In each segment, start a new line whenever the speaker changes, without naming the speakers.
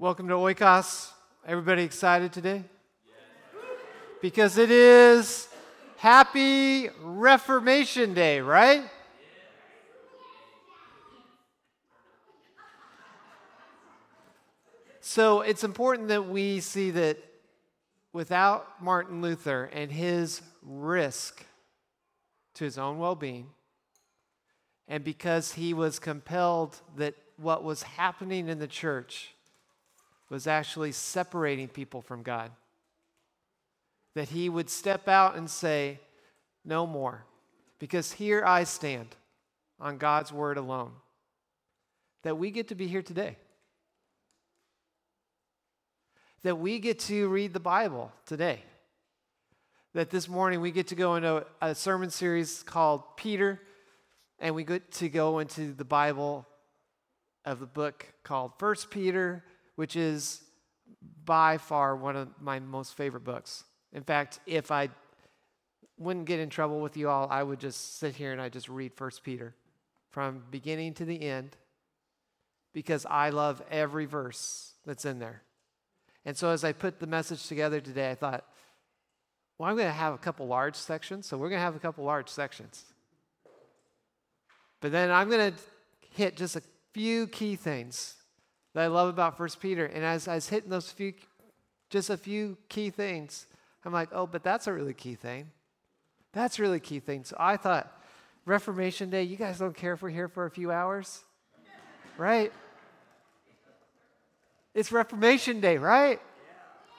Welcome to Oikos. Everybody excited today? Because it is Happy Reformation Day, right? So it's important that we see that without Martin Luther and his risk to his own well being, and because he was compelled that what was happening in the church was actually separating people from God. That he would step out and say, No more, because here I stand on God's word alone. That we get to be here today. That we get to read the Bible today. That this morning we get to go into a sermon series called Peter, and we get to go into the Bible of the book called First Peter which is by far one of my most favorite books. In fact, if I wouldn't get in trouble with you all, I would just sit here and I just read First Peter from beginning to the end because I love every verse that's in there. And so as I put the message together today, I thought, well, I'm going to have a couple large sections, so we're going to have a couple large sections. But then I'm going to hit just a few key things that I love about First Peter. And as I was hitting those few, just a few key things, I'm like, oh, but that's a really key thing. That's really key thing. So I thought, Reformation Day, you guys don't care if we're here for a few hours? Right? It's Reformation Day, right?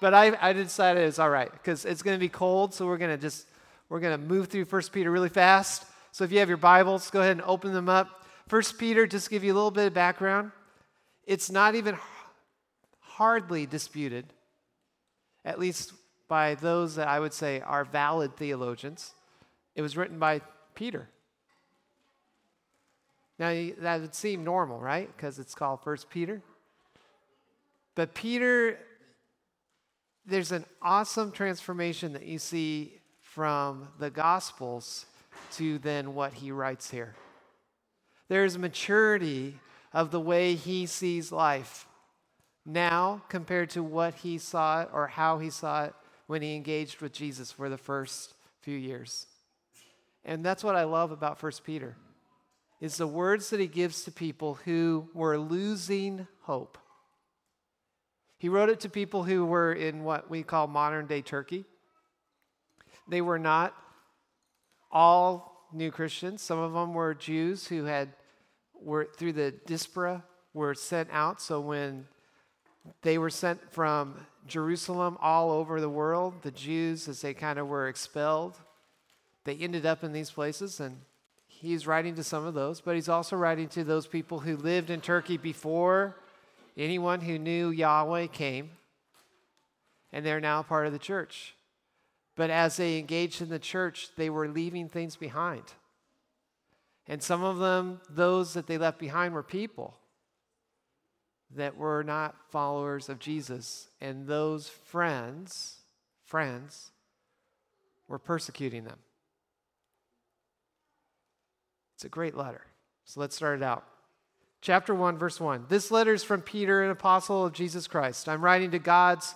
But I, I decided it's all right because it's going to be cold, so we're going to just we're going to move through First Peter really fast. So if you have your Bibles, go ahead and open them up. First Peter, just give you a little bit of background. It's not even hardly disputed, at least by those that I would say are valid theologians. It was written by Peter. Now, that would seem normal, right? Because it's called First Peter. But Peter, there's an awesome transformation that you see from the Gospels to then what he writes here. There's maturity of the way he sees life now compared to what he saw it or how he saw it when he engaged with Jesus for the first few years. And that's what I love about First Peter is the words that he gives to people who were losing hope. He wrote it to people who were in what we call modern day Turkey. They were not all new Christians. Some of them were Jews who had were through the diaspora were sent out. So when they were sent from Jerusalem all over the world, the Jews, as they kind of were expelled, they ended up in these places. And he's writing to some of those, but he's also writing to those people who lived in Turkey before anyone who knew Yahweh came. And they're now part of the church. But as they engaged in the church, they were leaving things behind. And some of them, those that they left behind, were people that were not followers of Jesus. And those friends, friends, were persecuting them. It's a great letter. So let's start it out. Chapter 1, verse 1. This letter is from Peter, an apostle of Jesus Christ. I'm writing to God's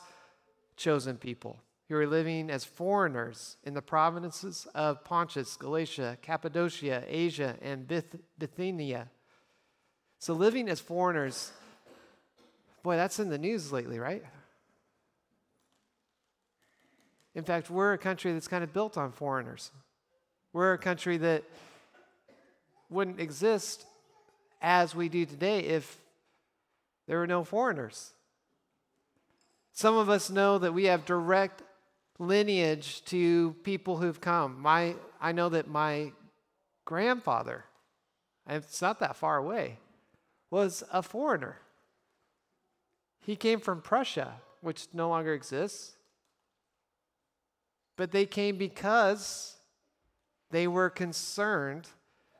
chosen people who are living as foreigners in the provinces of Pontus, Galatia, Cappadocia, Asia, and Bith- Bithynia. So, living as foreigners, boy, that's in the news lately, right? In fact, we're a country that's kind of built on foreigners. We're a country that wouldn't exist as we do today if there were no foreigners. Some of us know that we have direct lineage to people who've come. My, I know that my grandfather, it's not that far away, was a foreigner. He came from Prussia, which no longer exists. But they came because they were concerned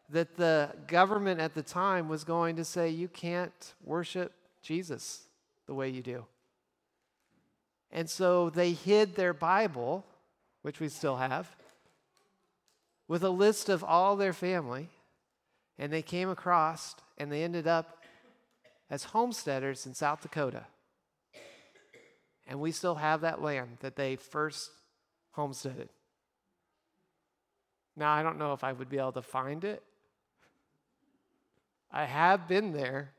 that the government at the time was going to say, you can't worship Jesus the way you do. And so they hid their Bible, which we still have, with a list of all their family. And they came across and they ended up as homesteaders in South Dakota. And we still have that land that they first homesteaded. Now, I don't know if I would be able to find it. I have been there,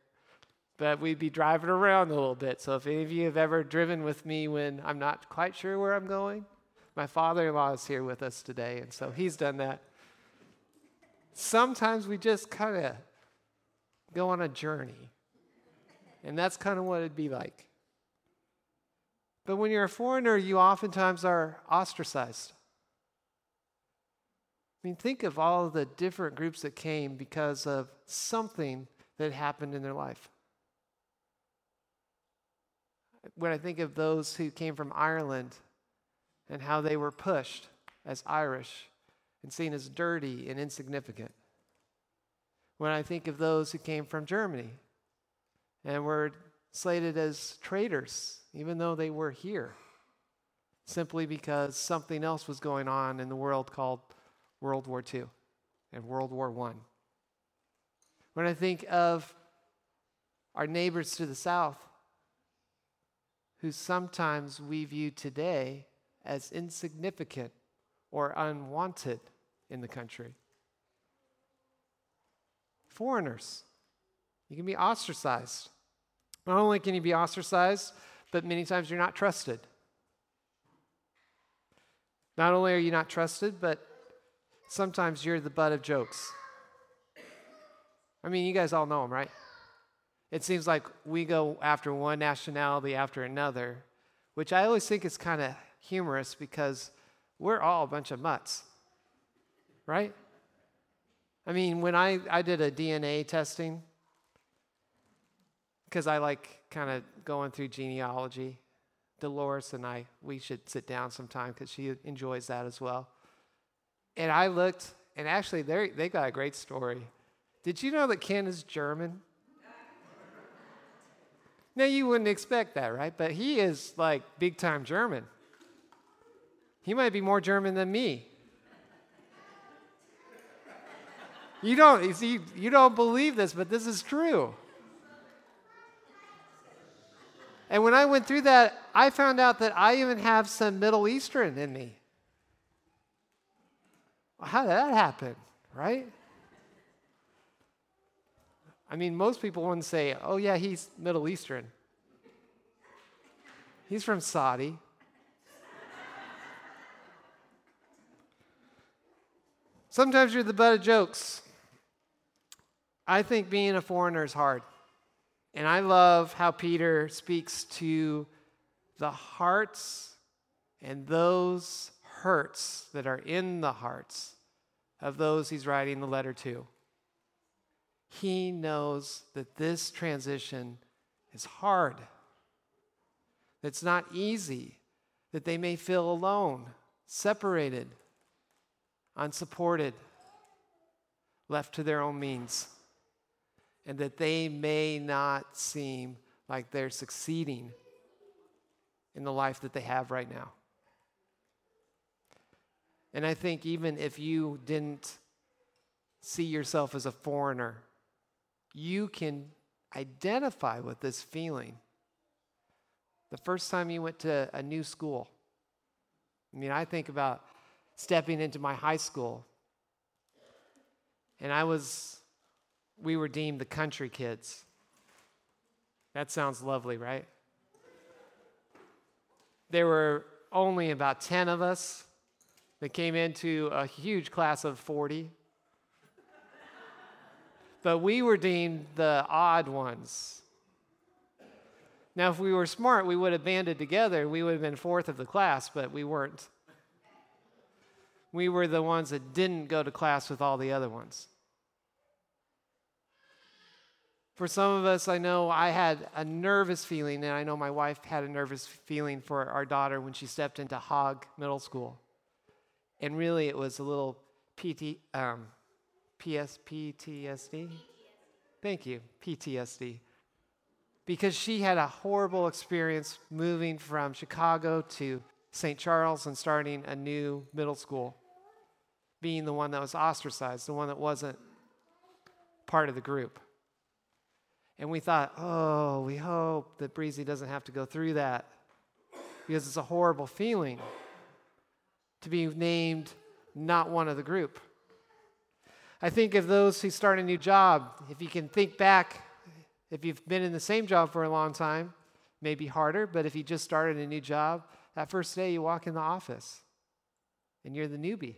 but we'd be driving around a little bit. So if any of you have ever driven with me when I'm not quite sure where I'm going, my father in law is here with us today, and so he's done that. Sometimes we just kind of go on a journey, and that's kind of what it'd be like. But when you're a foreigner, you oftentimes are ostracized. I mean, think of all the different groups that came because of something that happened in their life. When I think of those who came from Ireland and how they were pushed as Irish and seen as dirty and insignificant. When I think of those who came from Germany and were slated as traitors, even though they were here, simply because something else was going on in the world called World War II and World War I. When I think of our neighbors to the south, who sometimes we view today as insignificant or unwanted in the country. Foreigners, you can be ostracized. Not only can you be ostracized, but many times you're not trusted. Not only are you not trusted, but sometimes you're the butt of jokes. I mean, you guys all know them, right? It seems like we go after one nationality after another, which I always think is kind of humorous because we're all a bunch of mutts, right? I mean, when I, I did a DNA testing, because I like kind of going through genealogy, Dolores and I, we should sit down sometime because she enjoys that as well. And I looked, and actually, they they got a great story. Did you know that Ken is German? Now, you wouldn't expect that, right? But he is like big time German. He might be more German than me. You don't, you, see, you don't believe this, but this is true. And when I went through that, I found out that I even have some Middle Eastern in me. How did that happen, right? I mean, most people wouldn't say, oh, yeah, he's Middle Eastern. He's from Saudi. Sometimes you're the butt of jokes. I think being a foreigner is hard. And I love how Peter speaks to the hearts and those hurts that are in the hearts of those he's writing the letter to. He knows that this transition is hard, it's not easy, that they may feel alone, separated unsupported, left to their own means, and that they may not seem like they're succeeding in the life that they have right now. And I think even if you didn't see yourself as a foreigner, you can identify with this feeling. The first time you went to a new school, I mean, I think about stepping into my high school. And I was, we were deemed the country kids. That sounds lovely, right? There were only about 10 of us that came into a huge class of 40. But we were deemed the odd ones. Now, if we were smart, we would have banded together. We would have been fourth of the class, but we weren't we were the ones that didn't go to class with all the other ones. For some of us, I know I had a nervous feeling, and I know my wife had a nervous feeling for our daughter when she stepped into Hogg Middle School. And really, it was a little PT, um, PSPTSD. Thank you, PTSD. Because she had a horrible experience moving from Chicago to St. Charles and starting a new middle school being the one that was ostracized, the one that wasn't part of the group. And we thought, oh, we hope that Breezy doesn't have to go through that. because it's a horrible feeling to be named not one of the group. I think of those who start a new job, if you can think back, if you've been in the same job for a long time, maybe harder, but if you just started a new job, that first day you walk in the office and you're the newbie.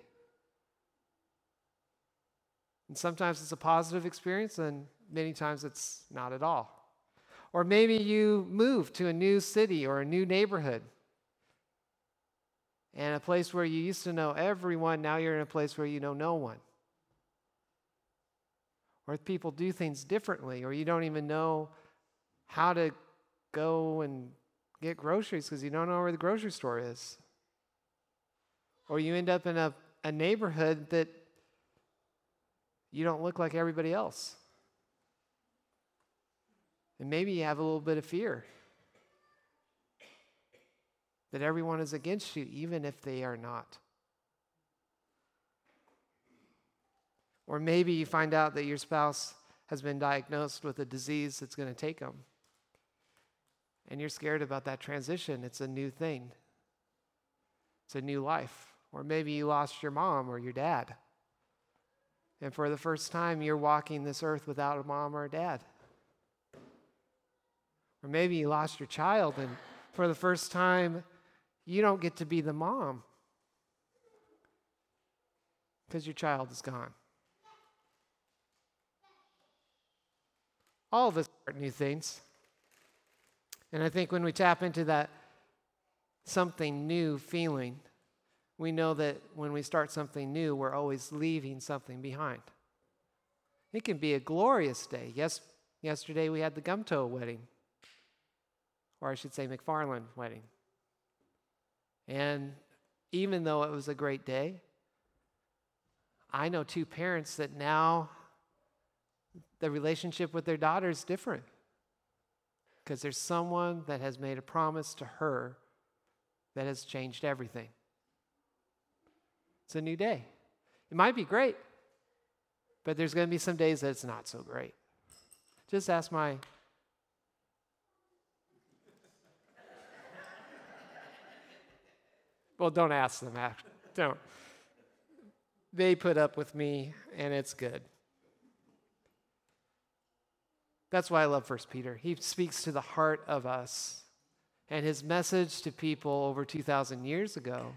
And sometimes it's a positive experience, and many times it's not at all. Or maybe you move to a new city or a new neighborhood. And a place where you used to know everyone, now you're in a place where you know no one. Or people do things differently, or you don't even know how to go and get groceries because you don't know where the grocery store is. Or you end up in a, a neighborhood that you don't look like everybody else. And maybe you have a little bit of fear that everyone is against you, even if they are not. Or maybe you find out that your spouse has been diagnosed with a disease that's going to take them. And you're scared about that transition. It's a new thing, it's a new life. Or maybe you lost your mom or your dad. And for the first time, you're walking this earth without a mom or a dad. Or maybe you lost your child, and for the first time, you don't get to be the mom because your child is gone. All of us are new things. And I think when we tap into that something new feeling, we know that when we start something new, we're always leaving something behind. It can be a glorious day. Yes, yesterday we had the Gumtoe wedding or I should say McFarland wedding. And even though it was a great day, I know two parents that now the relationship with their daughter is different because there's someone that has made a promise to her that has changed everything. It's a new day. It might be great, but there's going to be some days that it's not so great. Just ask my Well, don't ask them. Actually. Don't. They put up with me, and it's good. That's why I love First Peter. He speaks to the heart of us. And his message to people over 2,000 years ago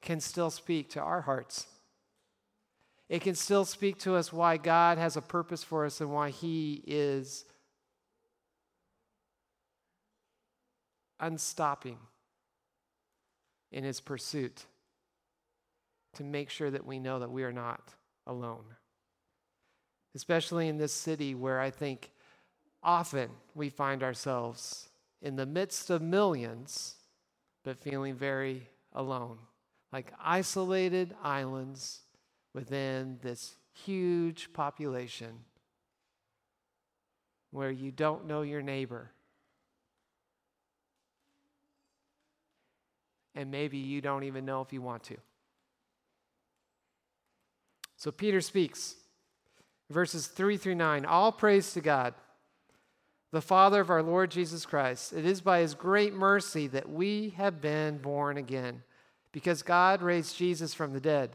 can still speak to our hearts. It can still speak to us why God has a purpose for us and why he is unstopping in his pursuit to make sure that we know that we are not alone. Especially in this city where I think often we find ourselves in the midst of millions, but feeling very alone, like isolated islands within this huge population where you don't know your neighbor and maybe you don't even know if you want to. So Peter speaks, verses 3 through 9 All praise to God, the Father of our Lord Jesus Christ. It is by his great mercy that we have been born again, because God raised Jesus from the dead.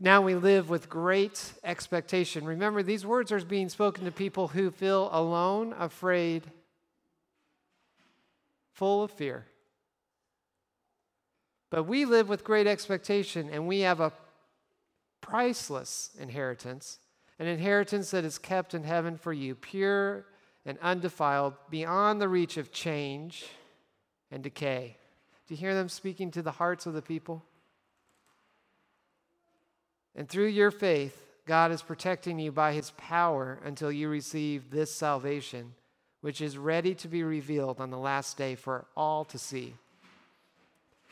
Now we live with great expectation. Remember, these words are being spoken to people who feel alone, afraid, full of fear. But we live with great expectation, and we have a priceless inheritance, an inheritance that is kept in heaven for you, pure and undefiled, beyond the reach of change and decay. Do you hear them speaking to the hearts of the people? And through your faith, God is protecting you by his power until you receive this salvation, which is ready to be revealed on the last day for all to see.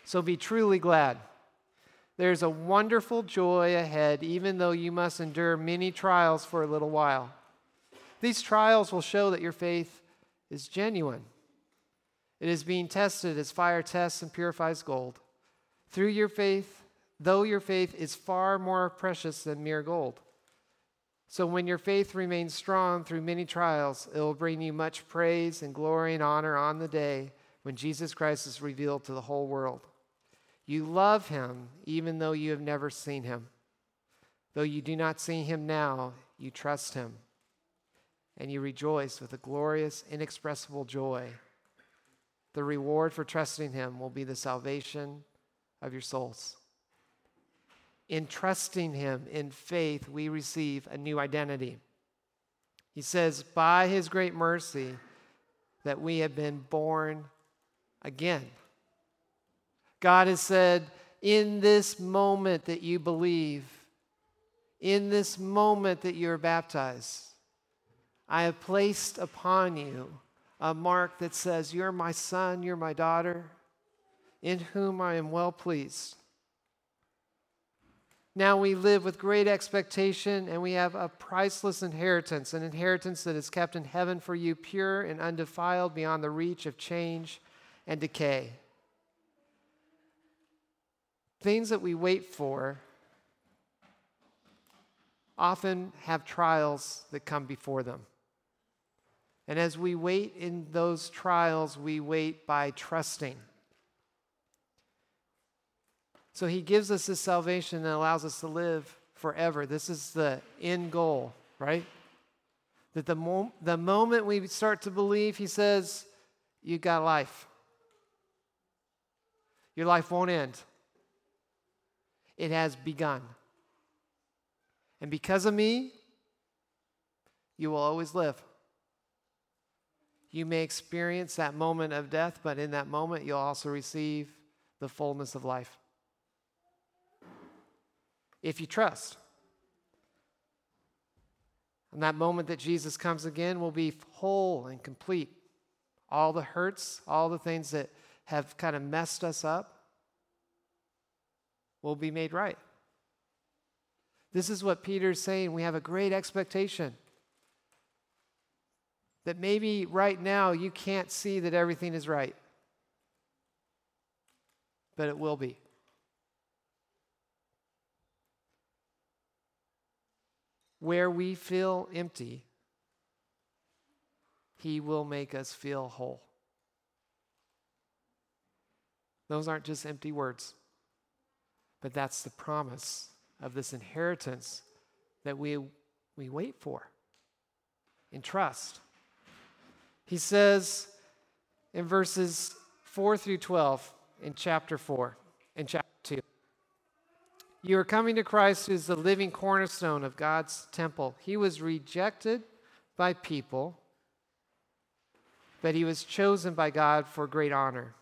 So be truly glad. There's a wonderful joy ahead, even though you must endure many trials for a little while. These trials will show that your faith is genuine. It is being tested as fire tests and purifies gold. Through your faith, though your faith is far more precious than mere gold. So when your faith remains strong through many trials, it will bring you much praise and glory and honor on the day when Jesus Christ is revealed to the whole world. You love him even though you have never seen him. Though you do not see him now, you trust him. And you rejoice with a glorious, inexpressible joy. The reward for trusting him will be the salvation of your souls. In trusting him in faith, we receive a new identity. He says, By his great mercy, that we have been born again. God has said, in this moment that you believe, in this moment that you're baptized, I have placed upon you a mark that says, You're my son, you're my daughter, in whom I am well pleased. Now we live with great expectation and we have a priceless inheritance, an inheritance that is kept in heaven for you, pure and undefiled beyond the reach of change and decay. Things that we wait for often have trials that come before them. And as we wait in those trials, we wait by trusting. So he gives us this salvation that allows us to live forever. This is the end goal, right? That the, mo- the moment we start to believe, he says, you got life. Your life won't end it has begun. And because of me, you will always live. You may experience that moment of death, but in that moment, you'll also receive the fullness of life. If you trust. And that moment that Jesus comes again will be whole and complete. All the hurts, all the things that have kind of messed us up, will be made right. This is what Peter's saying. We have a great expectation that maybe right now you can't see that everything is right, but it will be. Where we feel empty, He will make us feel whole. Those aren't just empty words. But that's the promise of this inheritance that we, we wait for in trust. He says in verses 4 through 12 in chapter 4, in chapter 2, you are coming to Christ, who is the living cornerstone of God's temple. He was rejected by people, but he was chosen by God for great honor.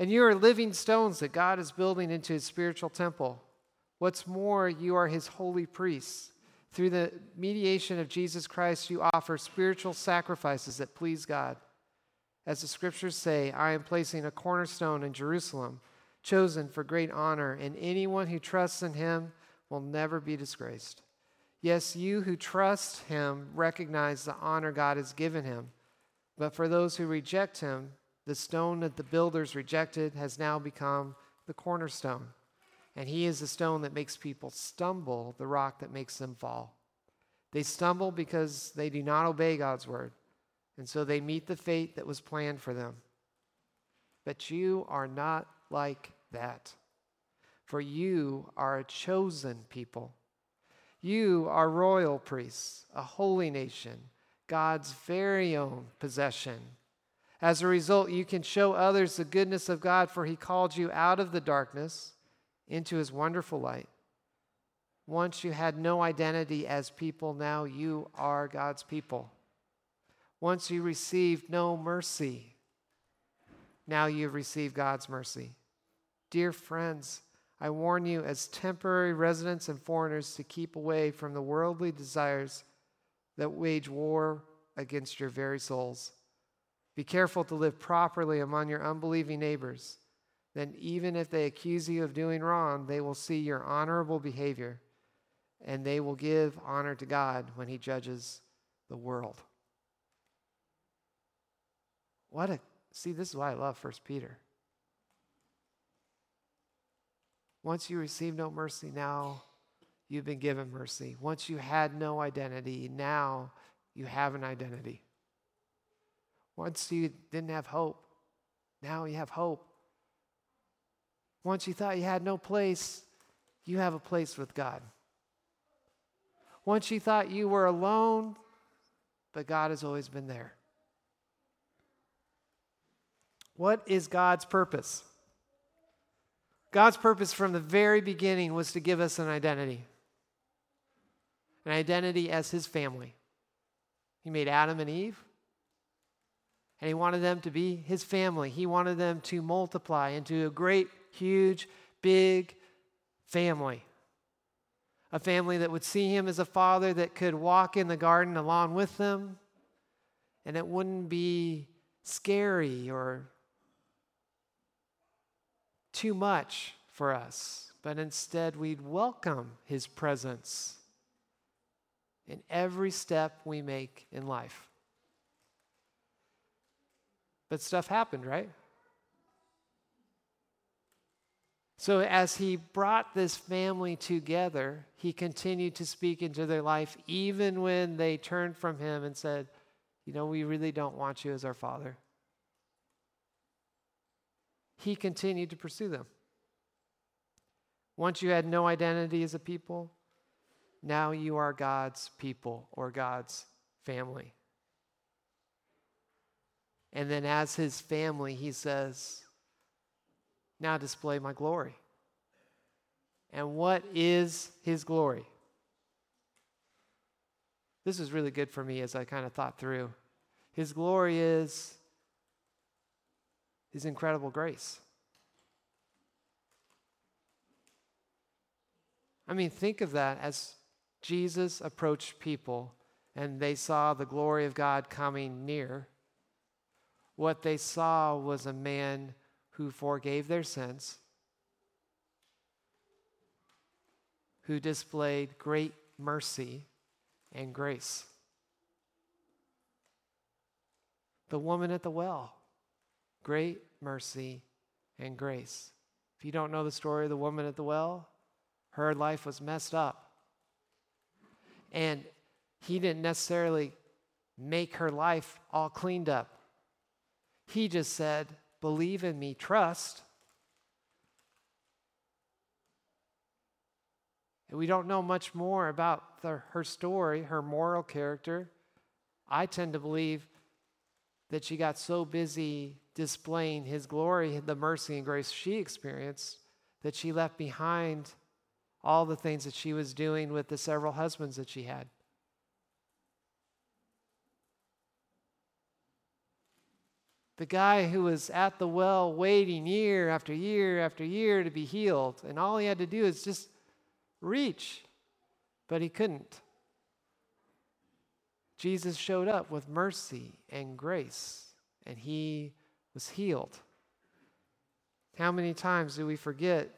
And you are living stones that God is building into his spiritual temple. What's more, you are his holy priests. Through the mediation of Jesus Christ, you offer spiritual sacrifices that please God. As the scriptures say, I am placing a cornerstone in Jerusalem, chosen for great honor, and anyone who trusts in him will never be disgraced. Yes, you who trust him recognize the honor God has given him. But for those who reject him, the stone that the builders rejected has now become the cornerstone. And he is the stone that makes people stumble, the rock that makes them fall. They stumble because they do not obey God's word. And so they meet the fate that was planned for them. But you are not like that. For you are a chosen people. You are royal priests, a holy nation, God's very own possession as a result, you can show others the goodness of God, for He called you out of the darkness into His wonderful light. Once you had no identity as people, now you are God's people. Once you received no mercy, now you've received God's mercy. Dear friends, I warn you as temporary residents and foreigners to keep away from the worldly desires that wage war against your very souls. Be careful to live properly among your unbelieving neighbors. Then, even if they accuse you of doing wrong, they will see your honorable behavior and they will give honor to God when He judges the world. What a see, this is why I love First Peter. Once you receive no mercy, now you've been given mercy. Once you had no identity, now you have an identity. Once you didn't have hope, now you have hope. Once you thought you had no place, you have a place with God. Once you thought you were alone, but God has always been there. What is God's purpose? God's purpose from the very beginning was to give us an identity an identity as His family. He made Adam and Eve, and He wanted them to be His family. He wanted them to multiply into a great, huge, big family. A family that would see Him as a father that could walk in the garden along with them, and it wouldn't be scary or too much for us, but instead we'd welcome His presence in every step we make in life. But stuff happened, right? So, as he brought this family together, he continued to speak into their life, even when they turned from him and said, You know, we really don't want you as our father. He continued to pursue them. Once you had no identity as a people, now you are God's people or God's family. And then, as his family, he says, Now display my glory. And what is his glory? This is really good for me as I kind of thought through. His glory is his incredible grace. I mean, think of that as Jesus approached people and they saw the glory of God coming near. What they saw was a man who forgave their sins, who displayed great mercy and grace. The woman at the well, great mercy and grace. If you don't know the story of the woman at the well, her life was messed up. And he didn't necessarily make her life all cleaned up. He just said, Believe in me, trust. And we don't know much more about the, her story, her moral character. I tend to believe that she got so busy displaying his glory, the mercy and grace she experienced, that she left behind all the things that she was doing with the several husbands that she had. The guy who was at the well waiting year after year after year to be healed, and all he had to do is just reach, but he couldn't. Jesus showed up with mercy and grace, and he was healed. How many times do we forget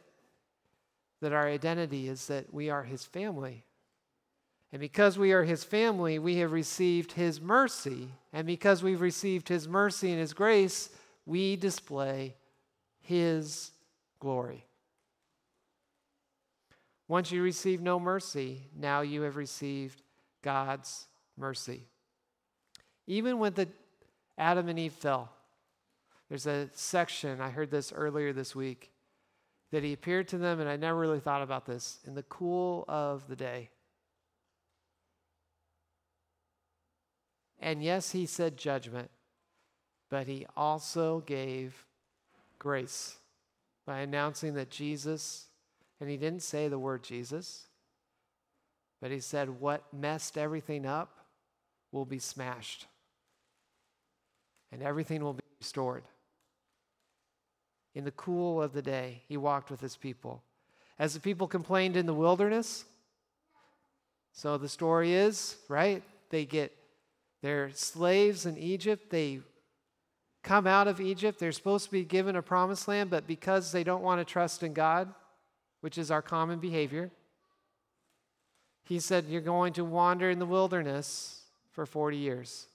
that our identity is that we are his family. And because we are his family, we have received his mercy. And because we've received his mercy and his grace, we display his glory. Once you receive no mercy, now you have received God's mercy. Even when the Adam and Eve fell, there's a section, I heard this earlier this week, that he appeared to them, and I never really thought about this, in the cool of the day. And yes, he said judgment, but he also gave grace by announcing that Jesus, and he didn't say the word Jesus, but he said, What messed everything up will be smashed, and everything will be restored. In the cool of the day, he walked with his people. As the people complained in the wilderness, so the story is, right? They get, they're slaves in Egypt. They come out of Egypt. They're supposed to be given a promised land, but because they don't want to trust in God, which is our common behavior, he said, You're going to wander in the wilderness for 40 years.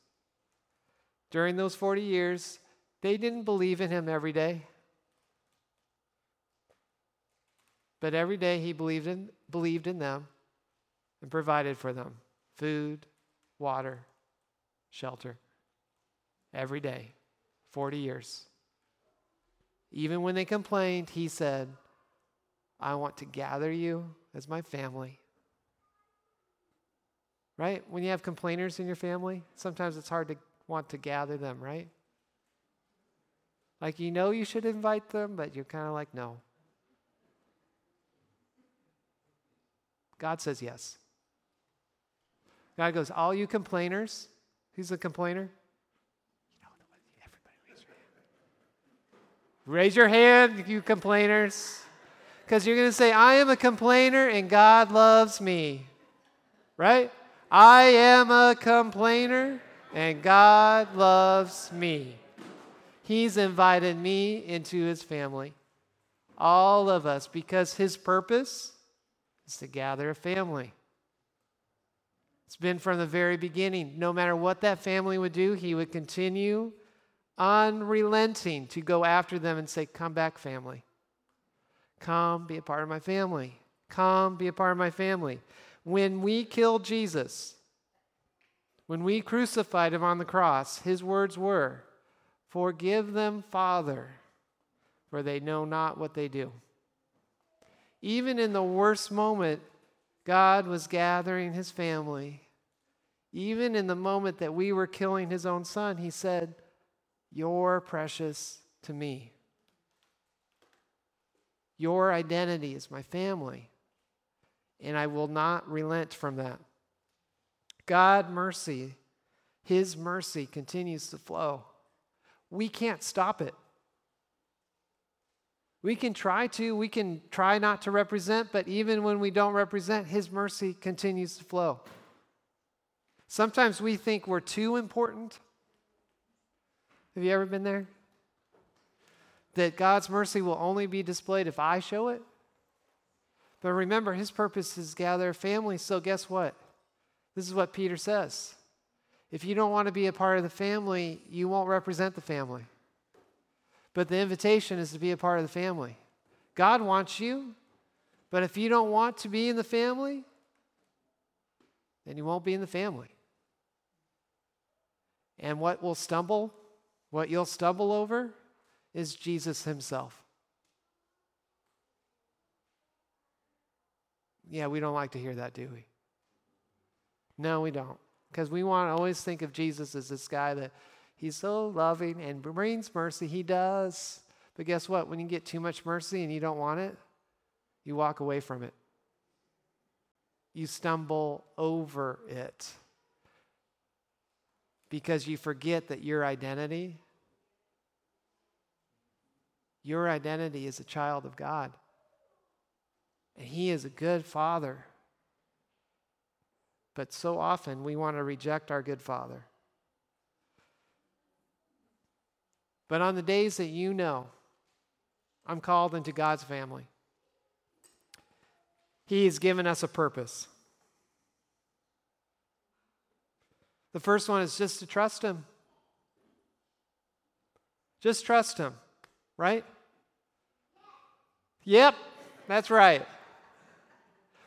During those 40 years, they didn't believe in him every day. But every day he believed in, believed in them and provided for them food, water, shelter. Every day, 40 years. Even when they complained, he said, I want to gather you as my family. Right? When you have complainers in your family, sometimes it's hard to want to gather them, right? Like you know you should invite them, but you're kind of like, no. God says yes. God goes, All you complainers, who's a complainer? Raise your hand, you complainers. Because you're going to say, I am a complainer and God loves me. Right? I am a complainer and God loves me. He's invited me into his family. All of us, because his purpose is to gather a family. It's been from the very beginning. No matter what that family would do, he would continue unrelenting to go after them and say, Come back, family. Come be a part of my family. Come be a part of my family. When we killed Jesus, when we crucified him on the cross, his words were, Forgive them, Father, for they know not what they do. Even in the worst moment, God was gathering his family. Even in the moment that we were killing his own son, he said, You're precious to me. Your identity is my family, and I will not relent from that. God mercy, his mercy continues to flow. We can't stop it. We can try to, we can try not to represent, but even when we don't represent, His mercy continues to flow. Sometimes we think we're too important. Have you ever been there? That God's mercy will only be displayed if I show it. But remember, His purpose is gather family, so guess what? This is what Peter says. If you don't want to be a part of the family, you won't represent the family. But the invitation is to be a part of the family. God wants you, but if you don't want to be in the family, then you won't be in the family. And what will stumble, what you'll stumble over, is Jesus Himself. Yeah, we don't like to hear that, do we? No, we don't. Because we want to always think of Jesus as this guy that He's so loving and brings mercy. He does. But guess what? When you get too much mercy and you don't want it, you walk away from it. You stumble over it because you forget that your identity your identity is a child of God. And He is a good Father. But so often we want to reject our good Father. But on the days that you know I'm called into God's family, He has given us a purpose. The first one is just to trust Him. Just trust Him, right? Yep, that's right.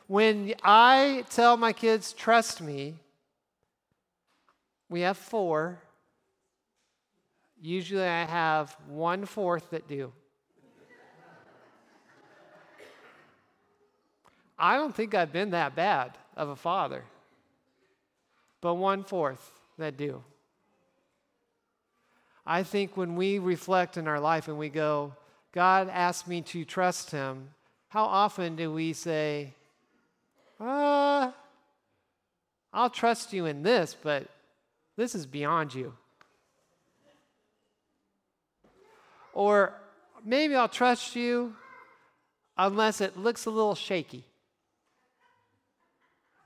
When I tell my kids, trust me, we have four. Usually I have one fourth that do. I don't think I've been that bad of a father, but one fourth that do. I think when we reflect in our life and we go, God asked me to trust him, how often do we say, uh, I'll trust you in this, but this is beyond you? Or maybe I'll trust you unless it looks a little shaky.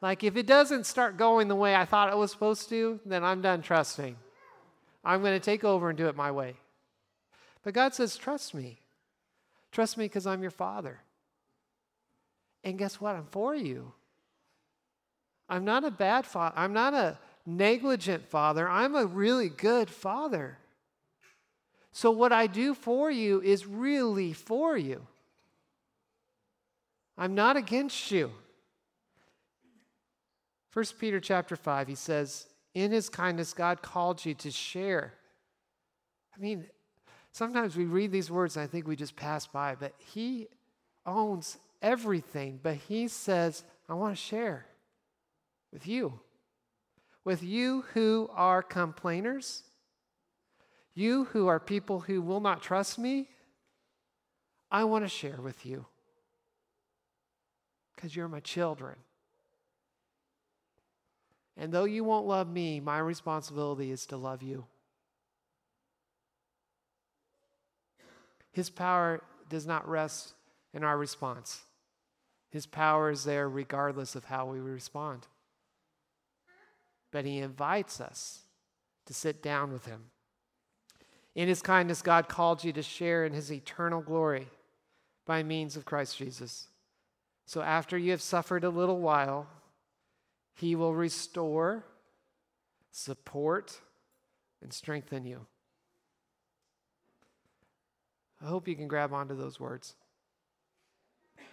Like if it doesn't start going the way I thought it was supposed to, then I'm done trusting. I'm going to take over and do it my way. But God says, trust me. Trust me because I'm your father. And guess what? I'm for you. I'm not a bad father. I'm not a negligent father. I'm a really good father. So, what I do for you is really for you. I'm not against you. 1 Peter chapter 5, he says, In his kindness, God called you to share. I mean, Sometimes we read these words and I think we just pass by, but He owns everything. But He says, I want to share with you. With you who are complainers, you who are people who will not trust me, I want to share with you because you're my children. And though you won't love me, my responsibility is to love you. His power does not rest in our response. His power is there regardless of how we respond. But He invites us to sit down with Him. In His kindness, God called you to share in His eternal glory by means of Christ Jesus. So after you have suffered a little while, He will restore, support, and strengthen you. I hope you can grab onto those words.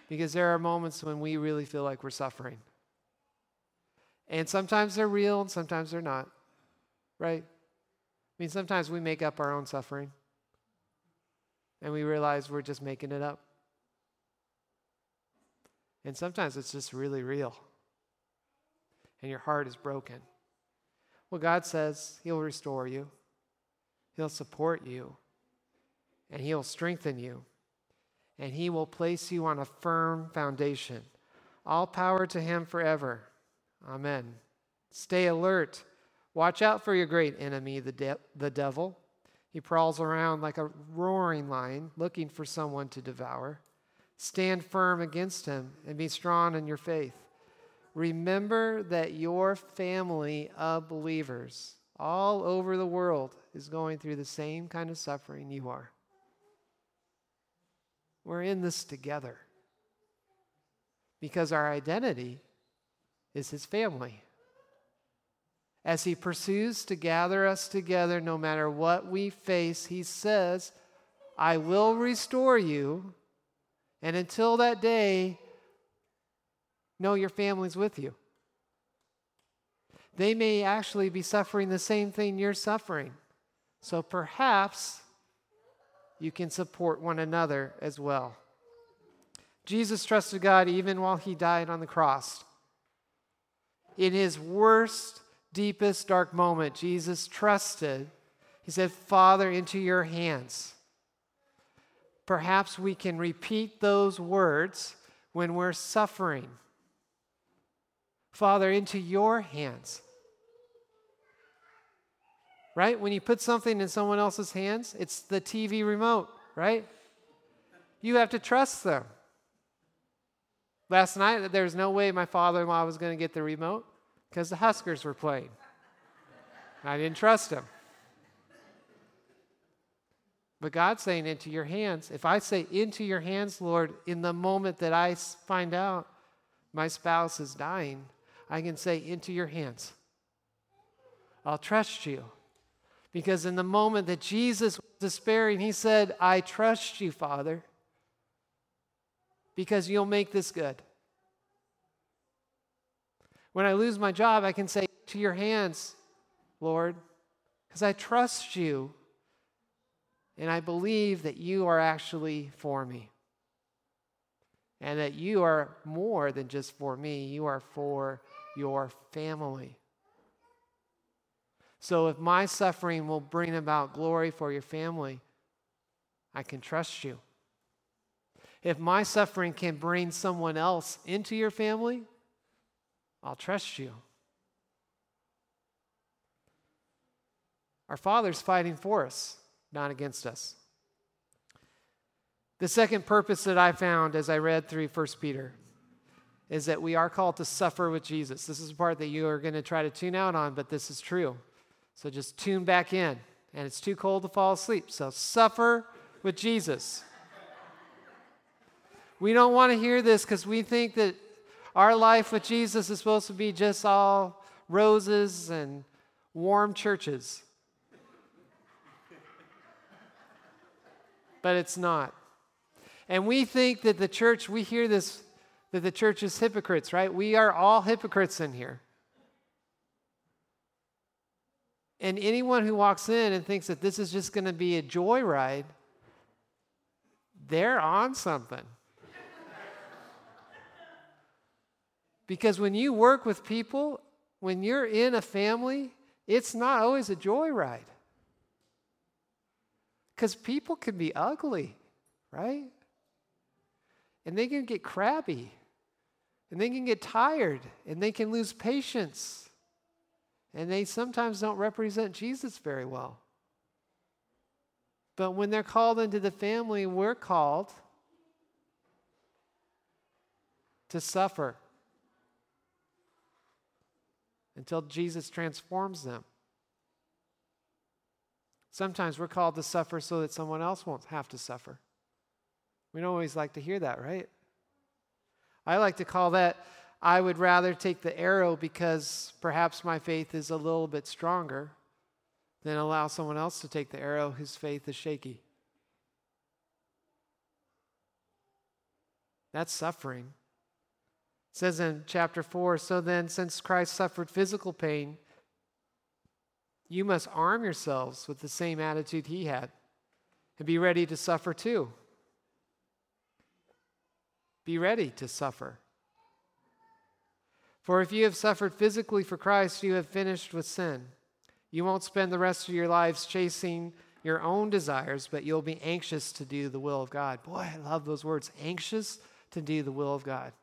Because there are moments when we really feel like we're suffering. And sometimes they're real and sometimes they're not. Right? I mean, sometimes we make up our own suffering and we realize we're just making it up. And sometimes it's just really real and your heart is broken. Well, God says He'll restore you, He'll support you, and He'll strengthen you and he will place you on a firm foundation. All power to him forever. Amen. Stay alert. Watch out for your great enemy, the, de- the devil. He prowls around like a roaring lion, looking for someone to devour. Stand firm against him and be strong in your faith. Remember that your family of believers all over the world is going through the same kind of suffering you are. We're in this together because our identity is His family. As He pursues to gather us together, no matter what we face, He says, I will restore you. And until that day, know your family's with you. They may actually be suffering the same thing you're suffering. So perhaps you can support one another as well. Jesus trusted God even while he died on the cross. In his worst, deepest, dark moment, Jesus trusted. He said, Father, into your hands. Perhaps we can repeat those words when we're suffering. Father, into your hands right? When you put something in someone else's hands, it's the TV remote, right? You have to trust them. Last night, there was no way my father in law was going to get the remote because the Huskers were playing. I didn't trust him. But God's saying, into your hands. If I say, into your hands, Lord, in the moment that I find out my spouse is dying, I can say, into your hands. I'll trust you. Because in the moment that Jesus was despairing, he said, I trust you, Father, because you'll make this good. When I lose my job, I can say, To your hands, Lord, because I trust you and I believe that you are actually for me. And that you are more than just for me, you are for your family. So if my suffering will bring about glory for your family, I can trust you. If my suffering can bring someone else into your family, I'll trust you. Our Father's fighting for us, not against us. The second purpose that I found as I read through 1 Peter is that we are called to suffer with Jesus. This is the part that you are going to try to tune out on, but this is true. So just tune back in. And it's too cold to fall asleep. So suffer with Jesus. We don't want to hear this because we think that our life with Jesus is supposed to be just all roses and warm churches. But it's not. And we think that the church, we hear this, that the church is hypocrites, right? We are all hypocrites in here. And anyone who walks in and thinks that this is just going to be a joyride, they're on something. Because when you work with people, when you're in a family, it's not always a joyride. Because people can be ugly, right? And they can get crabby, and they can get tired, and they can lose patience. And they sometimes don't represent Jesus very well. But when they're called into the family, we're called to suffer until Jesus transforms them. Sometimes we're called to suffer so that someone else won't have to suffer. We don't always like to hear that, right? I like to call that I would rather take the arrow because perhaps my faith is a little bit stronger than allow someone else to take the arrow whose faith is shaky. That's suffering. Says in chapter 4 So then, since Christ suffered physical pain, you must arm yourselves with the same attitude he had and be ready to suffer too. Be ready to suffer. For if you have suffered physically for Christ, you have finished with sin. You won't spend the rest of your lives chasing your own desires, but you'll be anxious to do the will of God. Boy, I love those words anxious to do the will of God.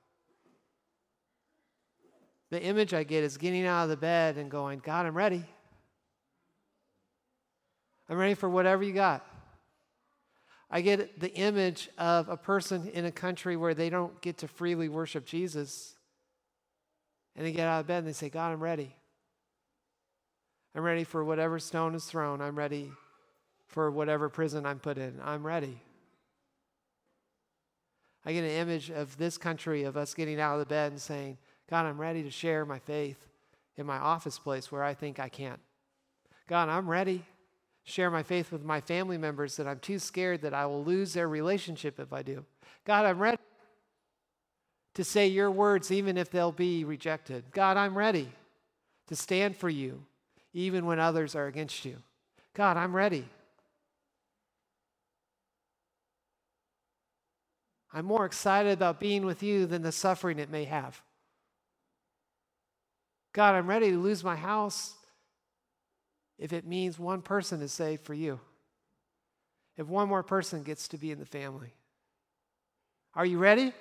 The image I get is getting out of the bed and going, God, I'm ready. I'm ready for whatever you got. I get the image of a person in a country where they don't get to freely worship Jesus. And they get out of bed and they say, God, I'm ready. I'm ready for whatever stone is thrown. I'm ready for whatever prison I'm put in. I'm ready. I get an image of this country, of us getting out of the bed and saying, God, I'm ready to share my faith in my office place where I think I can't. God, I'm ready to share my faith with my family members that I'm too scared that I will lose their relationship if I do. God, I'm ready to say your words even if they'll be rejected. God, I'm ready to stand for you even when others are against you. God, I'm ready. I'm more excited about being with you than the suffering it may have. God, I'm ready to lose my house if it means one person is saved for you, if one more person gets to be in the family. Are you ready?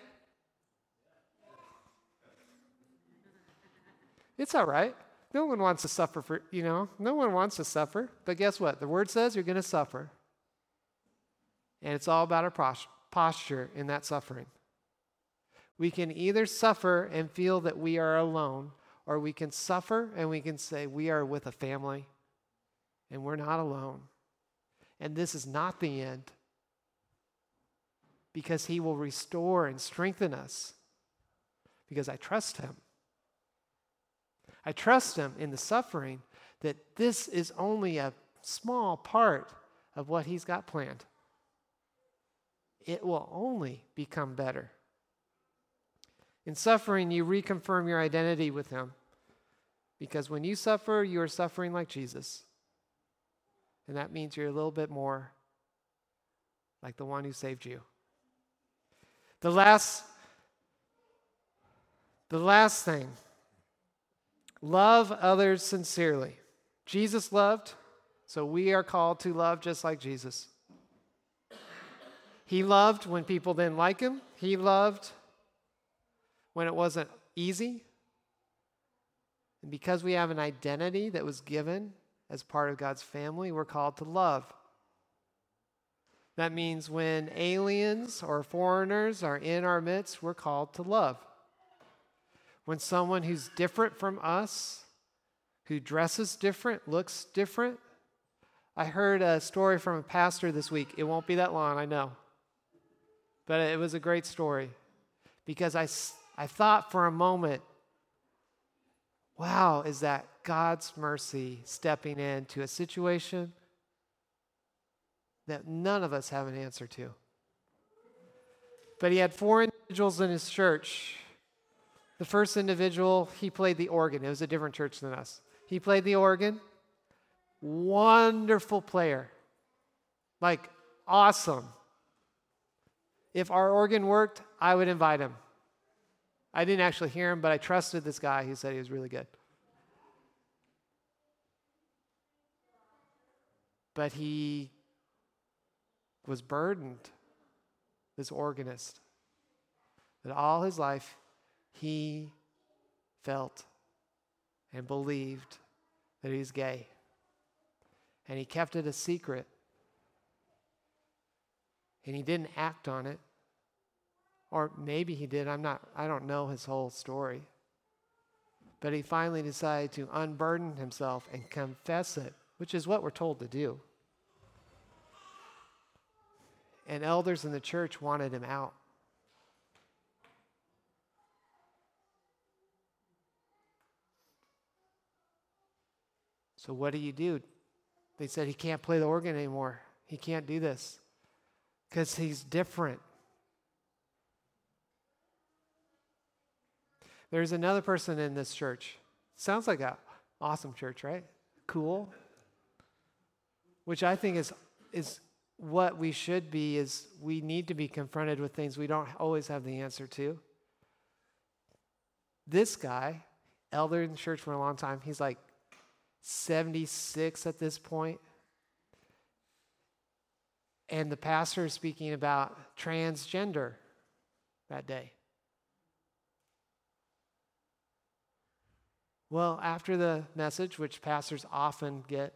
It's all right. No one wants to suffer for, you know, no one wants to suffer. But guess what? The word says you're going to suffer. And it's all about our posture in that suffering. We can either suffer and feel that we are alone, or we can suffer and we can say we are with a family and we're not alone. And this is not the end because He will restore and strengthen us because I trust Him. I trust Him in the suffering that this is only a small part of what He's got planned. It will only become better. In suffering, you reconfirm your identity with Him. Because when you suffer, you are suffering like Jesus. And that means you're a little bit more like the one who saved you. The last the last thing love others sincerely. Jesus loved, so we are called to love just like Jesus. He loved when people didn't like him. He loved when it wasn't easy. And because we have an identity that was given as part of God's family, we're called to love. That means when aliens or foreigners are in our midst, we're called to love. When someone who's different from us, who dresses different, looks different. I heard a story from a pastor this week. It won't be that long, I know. But it was a great story because I, I thought for a moment, wow, is that God's mercy stepping into a situation that none of us have an answer to. But he had four individuals in his church. The first individual, he played the organ. It was a different church than us. He played the organ. wonderful player. Like, awesome. If our organ worked, I would invite him. I didn't actually hear him, but I trusted this guy. He said he was really good. But he was burdened, this organist, that all his life he felt and believed that he was gay. And he kept it a secret. And he didn't act on it. Or maybe he did. I'm not, I don't know his whole story. But he finally decided to unburden himself and confess it, which is what we're told to do. And elders in the church wanted him out. So, what do you do? They said he can't play the organ anymore. He can't do this because he's different. There's another person in this church. Sounds like a awesome church, right? Cool. Which I think is is what we should be is we need to be confronted with things we don't always have the answer to. This guy, elder in the church for a long time, he's like 76 at this point. And the pastor is speaking about transgender that day. Well, after the message, which pastors often get,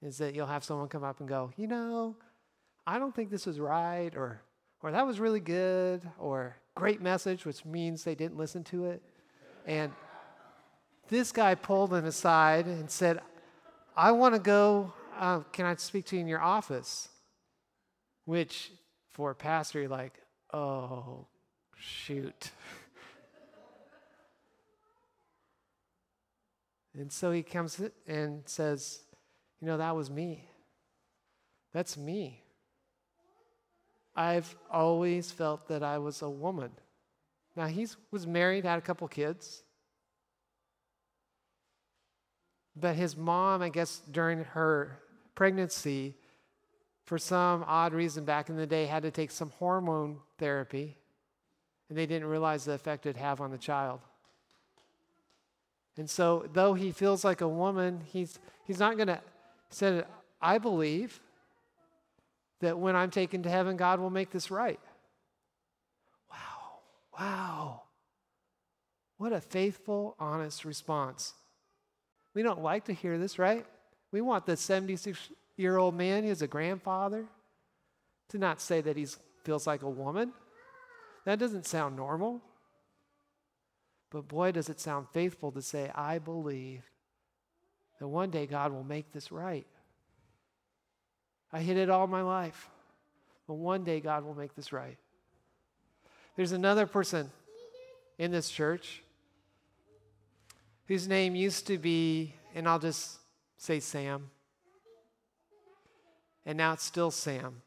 is that you'll have someone come up and go, you know, I don't think this was right, or, or that was really good, or great message, which means they didn't listen to it. And this guy pulled him aside and said, I want to go. Uh, can I speak to you in your office? Which, for a pastor, you're like, oh, shoot. And so he comes and says, You know, that was me. That's me. I've always felt that I was a woman. Now, he was married, had a couple kids. But his mom, I guess, during her pregnancy, for some odd reason back in the day, had to take some hormone therapy, and they didn't realize the effect it'd have on the child. And so, though he feels like a woman, he's, he's not going to, said, I believe that when I'm taken to heaven, God will make this right. Wow, wow. What a faithful, honest response. We don't like to hear this, right? We want the 76 year old man who's a grandfather to not say that he feels like a woman. That doesn't sound normal. But boy, does it sound faithful to say, I believe that one day God will make this right. I hid it all my life, but one day God will make this right. There's another person in this church whose name used to be, and I'll just say Sam, and now it's still Sam.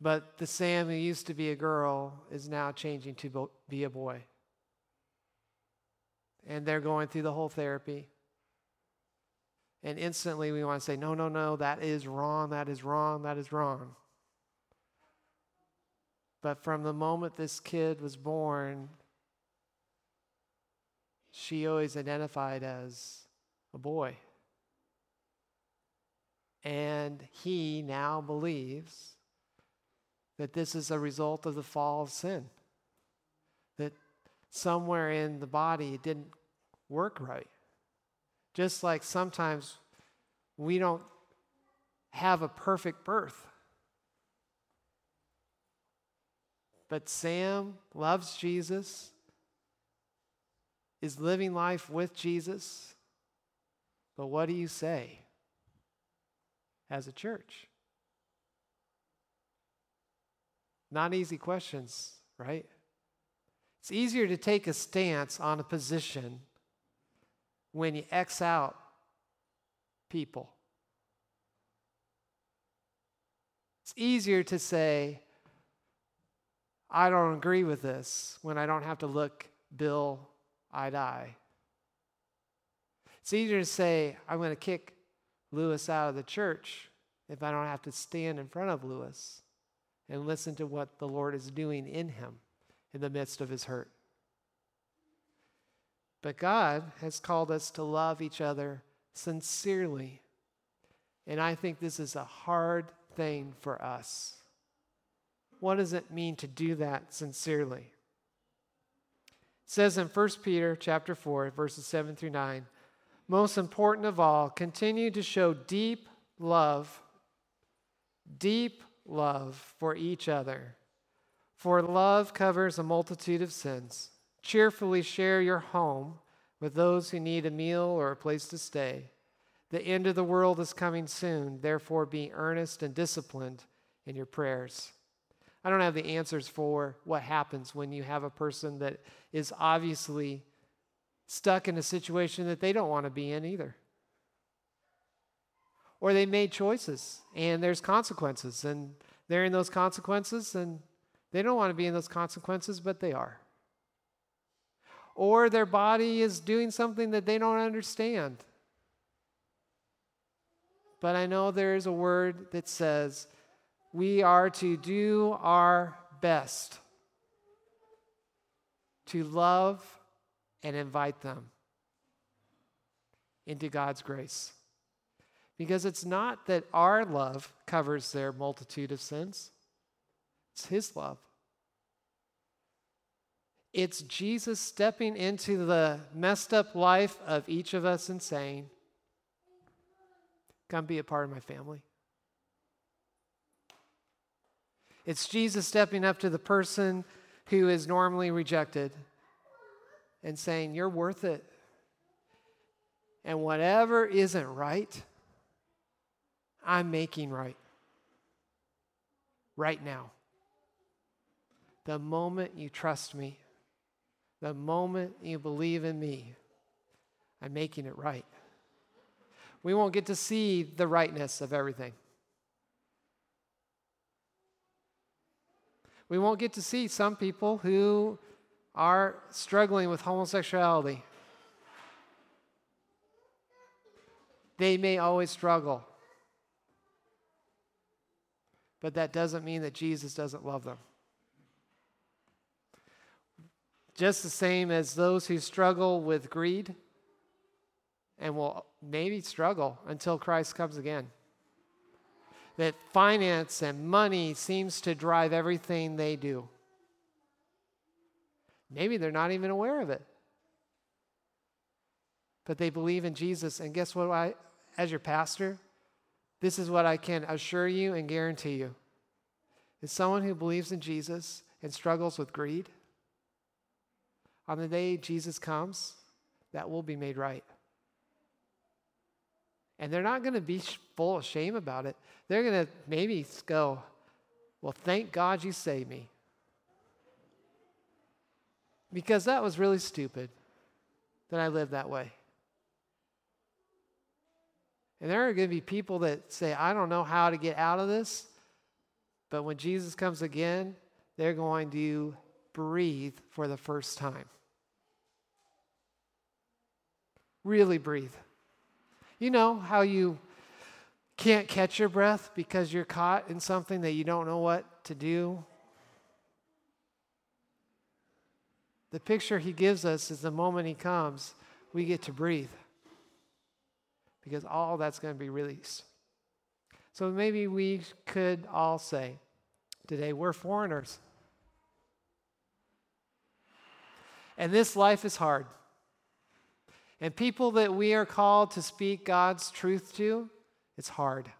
But the Sam who used to be a girl is now changing to be a boy. And they're going through the whole therapy. And instantly we want to say, no, no, no, that is wrong, that is wrong, that is wrong. But from the moment this kid was born, she always identified as a boy. And he now believes that this is a result of the fall of sin. Somewhere in the body it didn't work right. Just like sometimes we don't have a perfect birth. But Sam loves Jesus is living life with Jesus. But what do you say as a church? Not easy questions, right? It's easier to take a stance on a position when you X out people. It's easier to say, I don't agree with this when I don't have to look Bill eye to eye. It's easier to say, I'm going to kick Lewis out of the church if I don't have to stand in front of Lewis and listen to what the Lord is doing in him in the midst of his hurt. But God has called us to love each other sincerely. And I think this is a hard thing for us. What does it mean to do that sincerely? It says in 1 Peter chapter 4 verses 7 through 9, most important of all, continue to show deep love, deep love for each other. For love covers a multitude of sins. Cheerfully share your home with those who need a meal or a place to stay. The end of the world is coming soon, therefore, be earnest and disciplined in your prayers. I don't have the answers for what happens when you have a person that is obviously stuck in a situation that they don't want to be in either. Or they made choices and there's consequences, and they're in those consequences, and they don't want to be in those consequences, but they are. Or their body is doing something that they don't understand. But I know there is a word that says, we are to do our best to love and invite them into God's grace. Because it's not that our love covers their multitude of sins, it's His love. It's Jesus stepping into the messed up life of each of us and saying, Come be a part of my family. It's Jesus stepping up to the person who is normally rejected and saying, You're worth it. And whatever isn't right, I'm making right. Right now. The moment you trust me, the moment you believe in me, I'm making it right. We won't get to see the rightness of everything. We won't get to see some people who are struggling with homosexuality. They may always struggle, but that doesn't mean that Jesus doesn't love them. Just the same as those who struggle with greed and will maybe struggle until Christ comes again that finance and money seems to drive everything they do. Maybe they're not even aware of it. But they believe in Jesus. And guess what? I, as your pastor, this is what I can assure you and guarantee you. Is someone who believes in Jesus and struggles with greed, on the day Jesus comes, that will be made right. And they're not going to be full of shame about it. They're going to maybe go, Well, thank God you saved me. Because that was really stupid that I lived that way. And there are going to be people that say, I don't know how to get out of this. But when Jesus comes again, they're going to breathe for the first time. Really breathe. You know how you can't catch your breath because you're caught in something that you don't know what to do? The picture he gives us is the moment he comes, we get to breathe because all that's going to be released. So maybe we could all say today, we're foreigners. And this life is hard. And people that we are called to speak God's truth to, it's hard.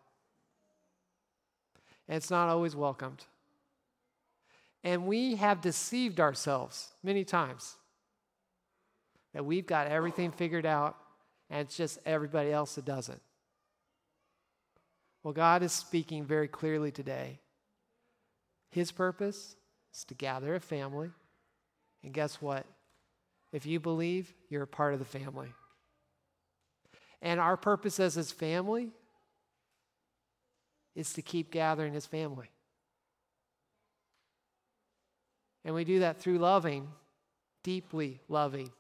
And it's not always welcomed. And we have deceived ourselves many times that we've got everything figured out and it's just everybody else that doesn't. Well, God is speaking very clearly today. His purpose is to gather a family. And guess what? If you believe, you're a part of the family. And our purpose as his family is to keep gathering his family. And we do that through loving, deeply loving.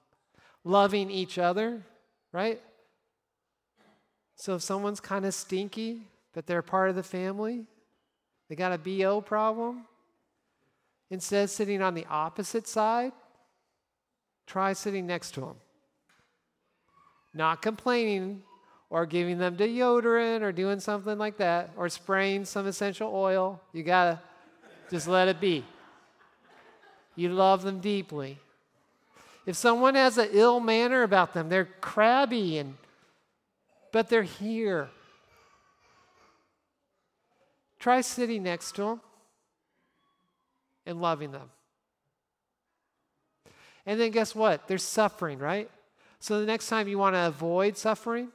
Loving each other, right? So if someone's kind of stinky, but they're part of the family, they got a BO problem, instead of sitting on the opposite side, try sitting next to them. Not complaining or giving them deodorant or doing something like that or spraying some essential oil. You got to just let it be. You love them deeply. If someone has an ill manner about them, they're crabby and but they're here. Try sitting next to them and loving them. And then guess what? There's suffering, right? So the next time you want to avoid suffering,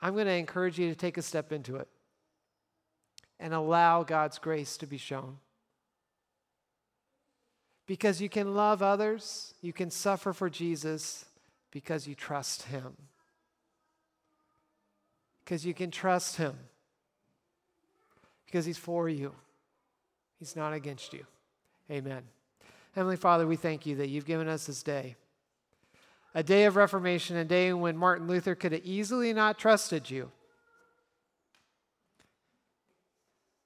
I'm going to encourage you to take a step into it and allow God's grace to be shown. Because you can love others, you can suffer for Jesus because you trust Him. Because you can trust Him. Because He's for you, He's not against you. Amen. Heavenly Father, we thank you that you've given us this day. A day of reformation, a day when Martin Luther could have easily not trusted you.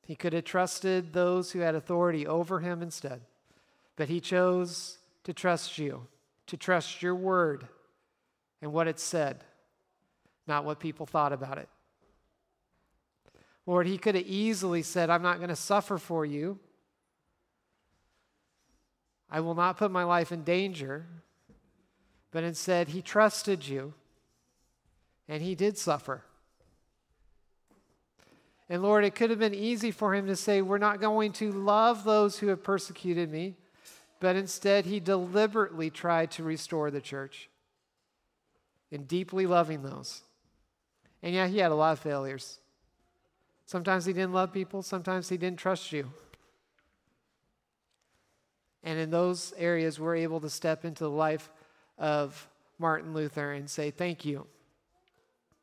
He could have trusted those who had authority over him instead. But he chose to trust you, to trust your word and what it said, not what people thought about it. Lord, he could have easily said, I'm not going to suffer for you. I will not put my life in danger. But instead, he trusted you and he did suffer. And Lord, it could have been easy for him to say, We're not going to love those who have persecuted me. But instead, he deliberately tried to restore the church in deeply loving those. And yeah, he had a lot of failures. Sometimes he didn't love people, sometimes he didn't trust you. And in those areas, we're able to step into the life of Martin Luther and say, Thank you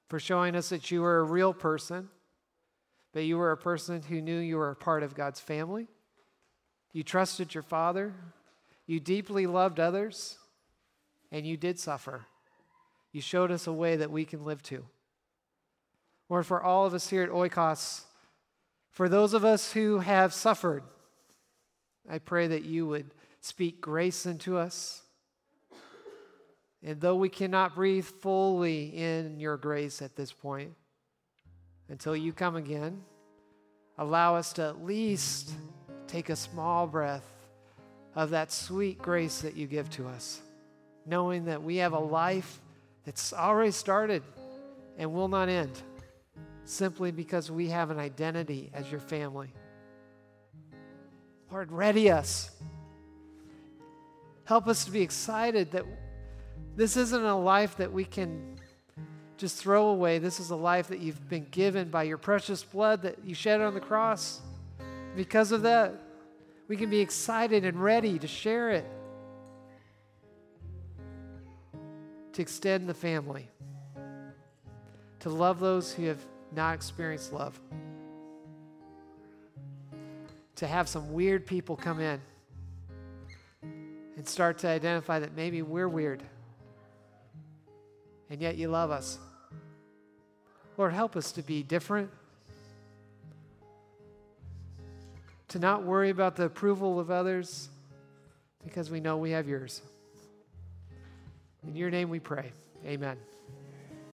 for showing us that you were a real person, that you were a person who knew you were a part of God's family. You trusted your Father, you deeply loved others, and you did suffer. You showed us a way that we can live to. Lord, for all of us here at Oikos, for those of us who have suffered, I pray that you would speak grace into us. And though we cannot breathe fully in your grace at this point, until you come again, allow us to at least take a small breath of that sweet grace that you give to us, knowing that we have a life that's already started and will not end simply because we have an identity as your family. Lord, ready us. Help us to be excited that this isn't a life that we can just throw away. This is a life that you've been given by your precious blood that you shed on the cross. Because of that, we can be excited and ready to share it, to extend the family, to love those who have not experienced love to have some weird people come in and start to identify that maybe we're weird. And yet you love us. Lord, help us to be different, to not worry about the approval of others because we know we have yours. In your name we pray. Amen.